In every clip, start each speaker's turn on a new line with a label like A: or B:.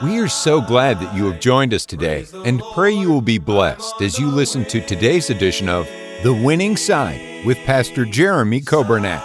A: We are so glad that you have joined us today and pray you will be blessed as you listen to today's edition of The Winning Side with Pastor Jeremy Coburnett.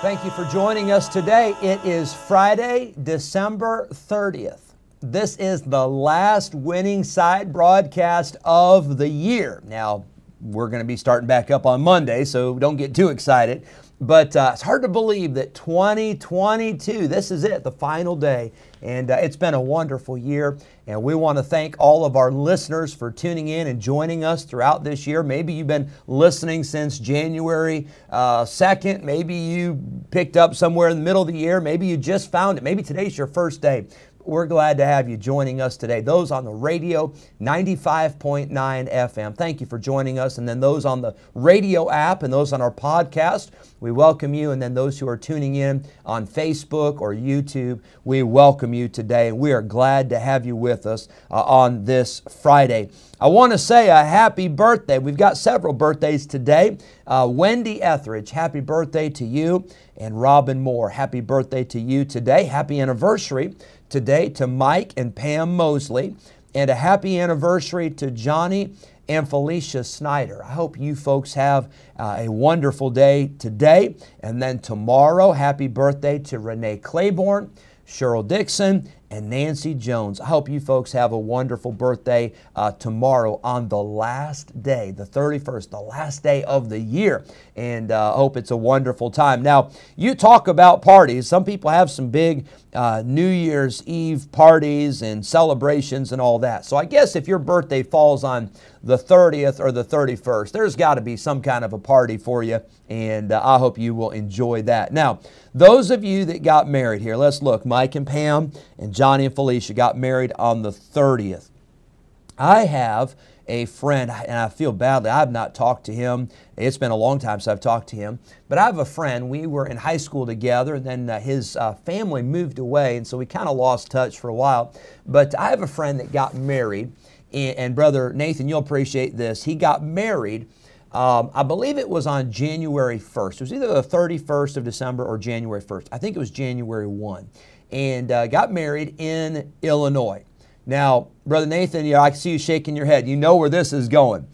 B: Thank you for joining us today. It is Friday, December 30th. This is the last winning side broadcast of the year. Now, we're going to be starting back up on Monday, so don't get too excited. But uh, it's hard to believe that 2022, this is it, the final day. And uh, it's been a wonderful year. And we want to thank all of our listeners for tuning in and joining us throughout this year. Maybe you've been listening since January uh, 2nd. Maybe you picked up somewhere in the middle of the year. Maybe you just found it. Maybe today's your first day. We're glad to have you joining us today. Those on the radio, 95.9 FM. Thank you for joining us. And then those on the radio app and those on our podcast, we welcome you. And then those who are tuning in on Facebook or YouTube, we welcome you today. And we are glad to have you with us uh, on this Friday. I want to say a happy birthday. We've got several birthdays today. Uh, Wendy Etheridge, happy birthday to you. And Robin Moore, happy birthday to you today. Happy anniversary today to Mike and Pam Mosley, and a happy anniversary to Johnny and Felicia Snyder. I hope you folks have uh, a wonderful day today. And then tomorrow, happy birthday to Renee Claiborne, Cheryl Dixon, and Nancy Jones. I hope you folks have a wonderful birthday uh, tomorrow on the last day, the 31st, the last day of the year. And uh, hope it's a wonderful time. Now, you talk about parties. Some people have some big uh, New Year's Eve parties and celebrations and all that. So I guess if your birthday falls on the 30th or the 31st, there's got to be some kind of a party for you. And uh, I hope you will enjoy that. Now, those of you that got married here, let's look. Mike and Pam and Johnny and Felicia got married on the 30th. I have a friend, and I feel badly, I've not talked to him. It's been a long time since I've talked to him. But I have a friend, we were in high school together, and then uh, his uh, family moved away, and so we kind of lost touch for a while. But I have a friend that got married, and, and Brother Nathan, you'll appreciate this. He got married um, I believe it was on January 1st. It was either the 31st of December or January 1st. I think it was January 1. And uh, got married in Illinois. Now, Brother Nathan, you know, I see you shaking your head. You know where this is going.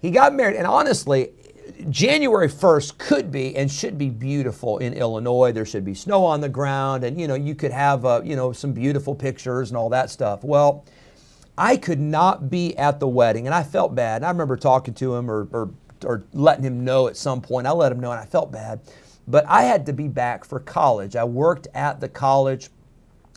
B: He got married, and honestly, January 1st could be and should be beautiful in Illinois. There should be snow on the ground, and you know, you could have uh, you know some beautiful pictures and all that stuff. Well, I could not be at the wedding, and I felt bad. And I remember talking to him or, or, or letting him know at some point. I let him know, and I felt bad. But I had to be back for college. I worked at the college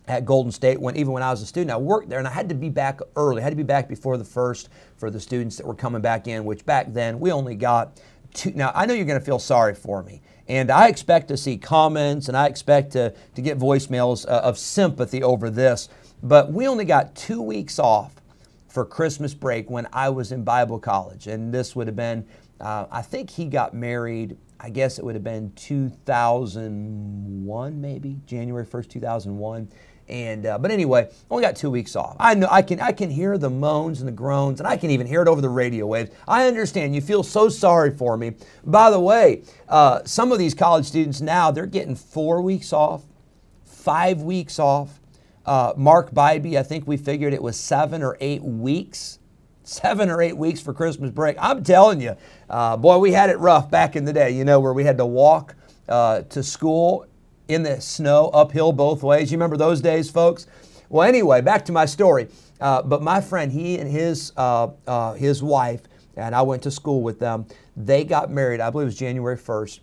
B: at Golden State when even when I was a student. I worked there and I had to be back early. I had to be back before the first for the students that were coming back in, which back then we only got two. Now I know you're going to feel sorry for me. And I expect to see comments and I expect to, to get voicemails uh, of sympathy over this. But we only got two weeks off for Christmas break when I was in Bible college. And this would have been, uh, I think he got married, I guess it would have been 2001, maybe, January 1st, 2001. And uh, but anyway, only got two weeks off. I know I can I can hear the moans and the groans, and I can even hear it over the radio waves. I understand you feel so sorry for me. By the way, uh, some of these college students now they're getting four weeks off, five weeks off. Uh, Mark Bybee, I think we figured it was seven or eight weeks. Seven or eight weeks for Christmas break. I'm telling you, uh, boy, we had it rough back in the day, you know, where we had to walk uh, to school in the snow, uphill both ways. You remember those days, folks? Well, anyway, back to my story. Uh, but my friend, he and his, uh, uh, his wife, and I went to school with them, they got married, I believe it was January 1st.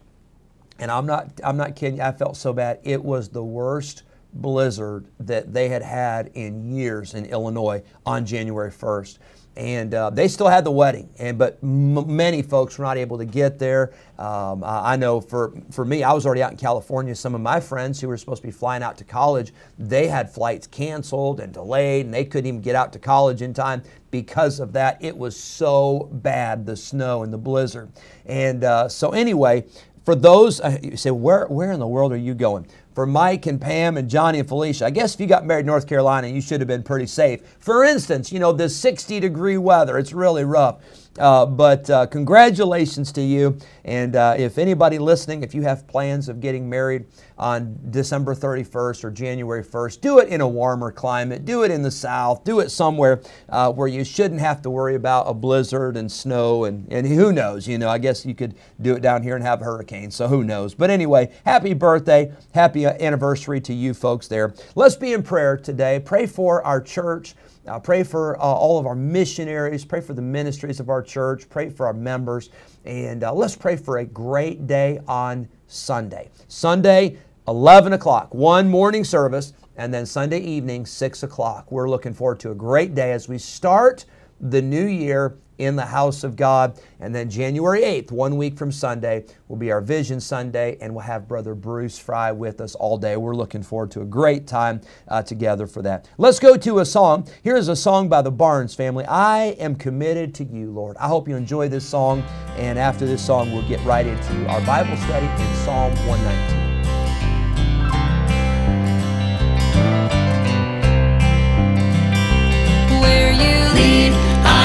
B: And I'm not, I'm not kidding I felt so bad. It was the worst blizzard that they had had in years in Illinois on January 1st. and uh, they still had the wedding, and but m- many folks were not able to get there. Um, I know for for me, I was already out in California. Some of my friends who were supposed to be flying out to college, they had flights canceled and delayed, and they couldn't even get out to college in time because of that. It was so bad, the snow and the blizzard, and uh, so anyway. For those, uh, you say, where, where in the world are you going? For Mike and Pam and Johnny and Felicia. I guess if you got married in North Carolina, you should have been pretty safe. For instance, you know, the 60 degree weather, it's really rough. Uh, but uh, congratulations to you. And uh, if anybody listening, if you have plans of getting married on December 31st or January 1st, do it in a warmer climate. Do it in the South. Do it somewhere uh, where you shouldn't have to worry about a blizzard and snow. And, and who knows? You know, I guess you could do it down here and have a hurricane. So who knows? But anyway, happy birthday. Happy anniversary to you folks there. Let's be in prayer today. Pray for our church. Uh, pray for uh, all of our missionaries. Pray for the ministries of our church. Pray for our members. And uh, let's pray for a great day on Sunday. Sunday, 11 o'clock, one morning service, and then Sunday evening, 6 o'clock. We're looking forward to a great day as we start the new year in the house of God. And then January 8th, one week from Sunday, will be our Vision Sunday, and we'll have Brother Bruce Fry with us all day. We're looking forward to a great time uh, together for that. Let's go to a song. Here's a song by the Barnes family I am committed to you, Lord. I hope you enjoy this song, and after this song, we'll get right into our Bible study in Psalm 119.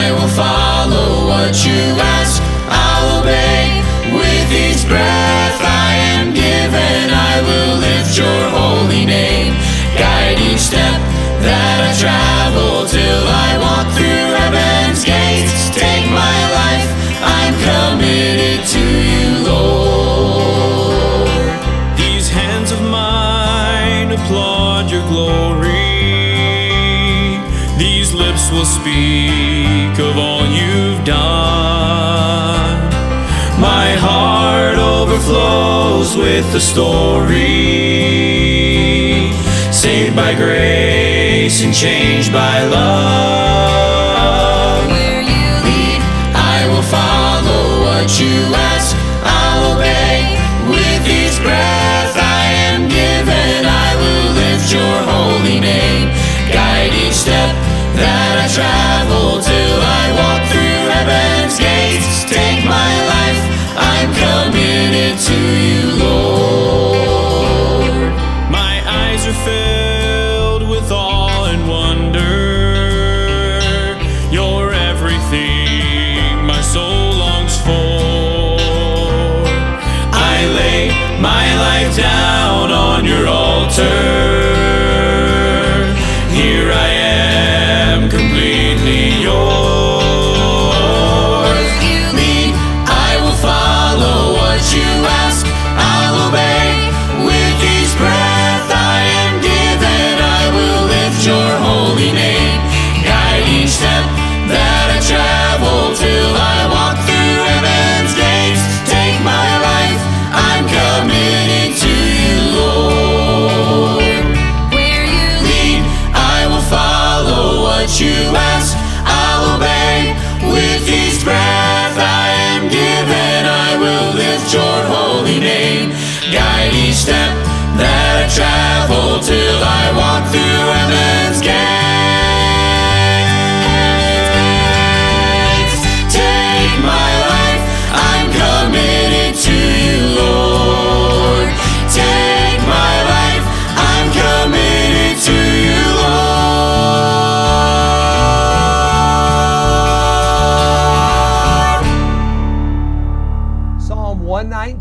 C: I will follow what you ask, I'll obey. With each breath the story. Saved by grace and changed by love.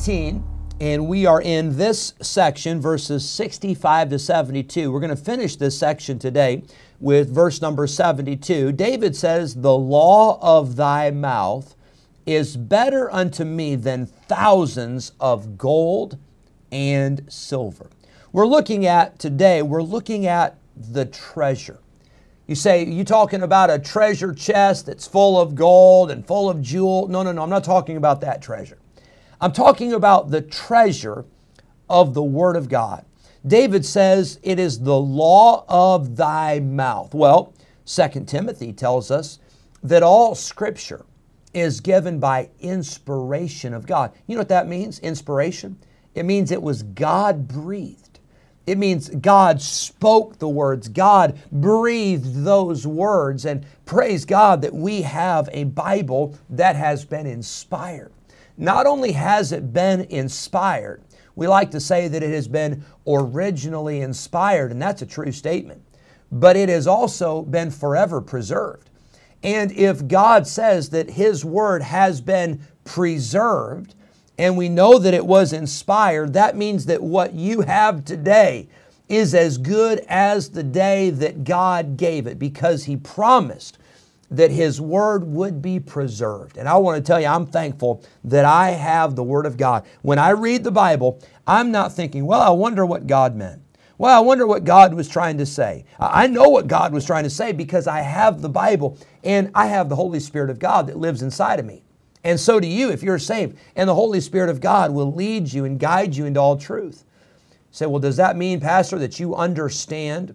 B: 119, and we are in this section, verses 65 to 72. We're going to finish this section today with verse number 72. David says, The law of thy mouth is better unto me than thousands of gold and silver. We're looking at today, we're looking at the treasure. You say, you talking about a treasure chest that's full of gold and full of jewel? No, no, no, I'm not talking about that treasure. I'm talking about the treasure of the Word of God. David says, It is the law of thy mouth. Well, 2 Timothy tells us that all scripture is given by inspiration of God. You know what that means? Inspiration? It means it was God breathed. It means God spoke the words. God breathed those words. And praise God that we have a Bible that has been inspired. Not only has it been inspired, we like to say that it has been originally inspired, and that's a true statement, but it has also been forever preserved. And if God says that His Word has been preserved, and we know that it was inspired, that means that what you have today is as good as the day that God gave it because He promised that His Word would be preserved. And I want to tell you, I'm thankful that I have the Word of God. When I read the Bible, I'm not thinking, well, I wonder what God meant. Well, I wonder what God was trying to say. I know what God was trying to say because I have the Bible and I have the Holy Spirit of God that lives inside of me. And so do you if you're saved. And the Holy Spirit of God will lead you and guide you into all truth. say, well, does that mean, Pastor, that you understand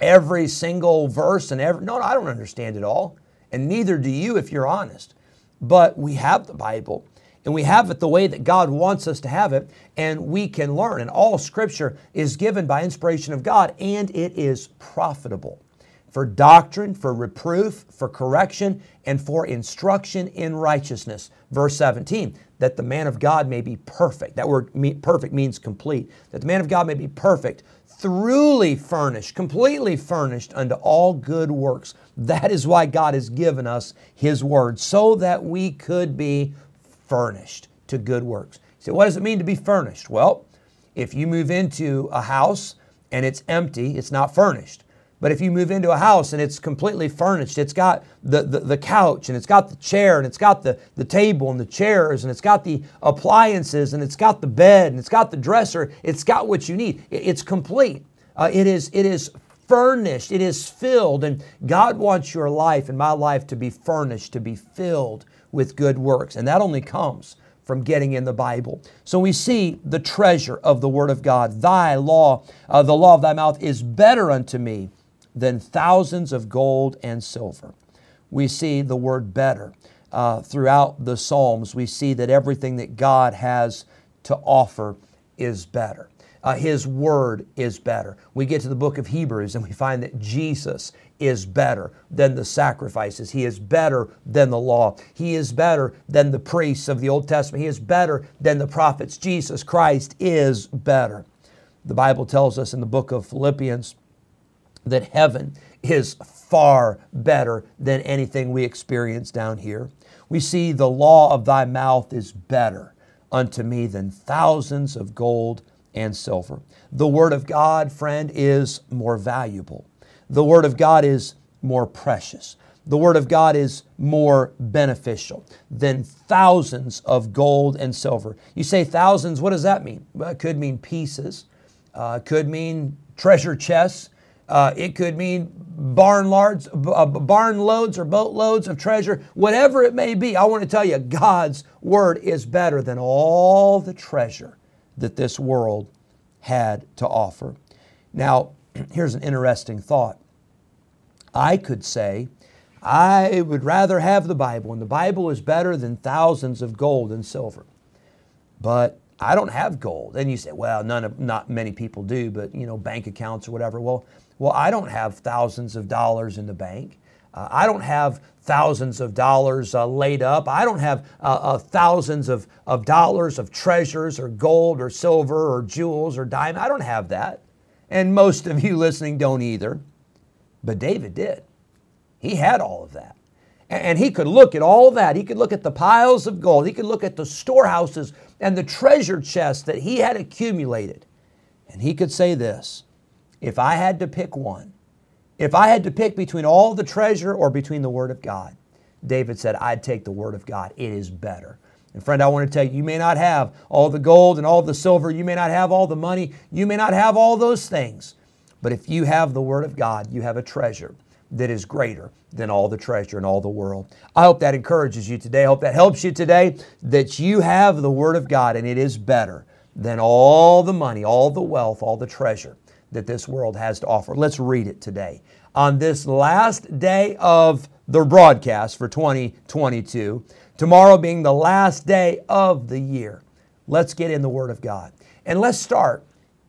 B: every single verse and every. No, I don't understand it all. And neither do you if you're honest. But we have the Bible and we have it the way that God wants us to have it, and we can learn. And all scripture is given by inspiration of God, and it is profitable for doctrine, for reproof, for correction, and for instruction in righteousness. Verse 17, that the man of God may be perfect. That word perfect means complete. That the man of God may be perfect, thoroughly furnished, completely furnished unto all good works. That is why God has given us His Word, so that we could be furnished to good works. So, what does it mean to be furnished? Well, if you move into a house and it's empty, it's not furnished. But if you move into a house and it's completely furnished, it's got the, the, the, couch and it's got the chair and it's got the, the table and the chairs and it's got the appliances and it's got the bed and it's got the dresser, it's got what you need. It's complete. Uh, it, is, it is furnished, it is filled. And God wants your life and my life to be furnished, to be filled with good works. And that only comes from getting in the Bible. So we see the treasure of the Word of God. Thy law, uh, the law of thy mouth is better unto me than thousands of gold and silver. We see the word better. Uh, throughout the Psalms, we see that everything that God has to offer is better. Uh, his word is better. We get to the book of Hebrews and we find that Jesus is better than the sacrifices. He is better than the law. He is better than the priests of the Old Testament. He is better than the prophets. Jesus Christ is better. The Bible tells us in the book of Philippians that heaven is far better than anything we experience down here. We see the law of thy mouth is better unto me than thousands of gold and silver. The Word of God, friend, is more valuable the Word of God is more precious. The Word of God is more beneficial than thousands of gold and silver. You say thousands, what does that mean? Well, it could mean pieces, uh, could mean treasure chests, uh, it could mean barn uh, barn loads or boat loads of treasure, whatever it may be. I want to tell you, God's Word is better than all the treasure that this world had to offer. Now, here's an interesting thought. I could say, I would rather have the Bible, and the Bible is better than thousands of gold and silver. But I don't have gold. And you say, well, none of, not many people do, but you know, bank accounts or whatever. Well, well, I don't have thousands of dollars in the bank. Uh, I don't have thousands of dollars uh, laid up. I don't have uh, uh thousands of, of dollars of treasures or gold or silver or jewels or diamond. I don't have that. And most of you listening don't either. But David did. He had all of that. And he could look at all that. He could look at the piles of gold. He could look at the storehouses and the treasure chests that he had accumulated. And he could say this if I had to pick one, if I had to pick between all the treasure or between the Word of God, David said, I'd take the Word of God. It is better. And friend, I want to tell you, you may not have all the gold and all the silver, you may not have all the money, you may not have all those things. But if you have the Word of God, you have a treasure that is greater than all the treasure in all the world. I hope that encourages you today. I hope that helps you today that you have the Word of God and it is better than all the money, all the wealth, all the treasure that this world has to offer. Let's read it today. On this last day of the broadcast for 2022. Tomorrow being the last day of the year. Let's get in the Word of God. And let's start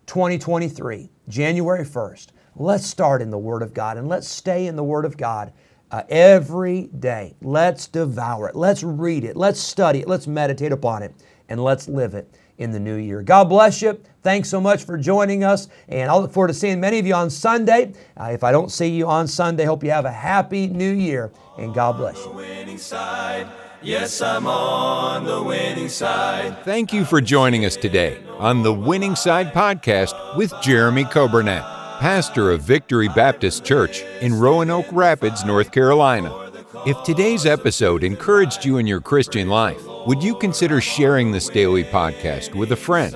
B: 2023, January 1st. Let's start in the Word of God and let's stay in the Word of God uh, every day. Let's devour it. Let's read it. Let's study it. Let's meditate upon it. And let's live it in the new year. God bless you. Thanks so much for joining us. And I'll look forward to seeing many of you on Sunday. Uh, if I don't see you on Sunday, hope you have a happy new year. And God bless you.
C: Yes, I'm on the winning side.
A: Thank you for joining us today on the Winning Side Podcast with Jeremy Coburnett, pastor of Victory Baptist Church in Roanoke Rapids, North Carolina. If today's episode encouraged you in your Christian life, would you consider sharing this daily podcast with a friend,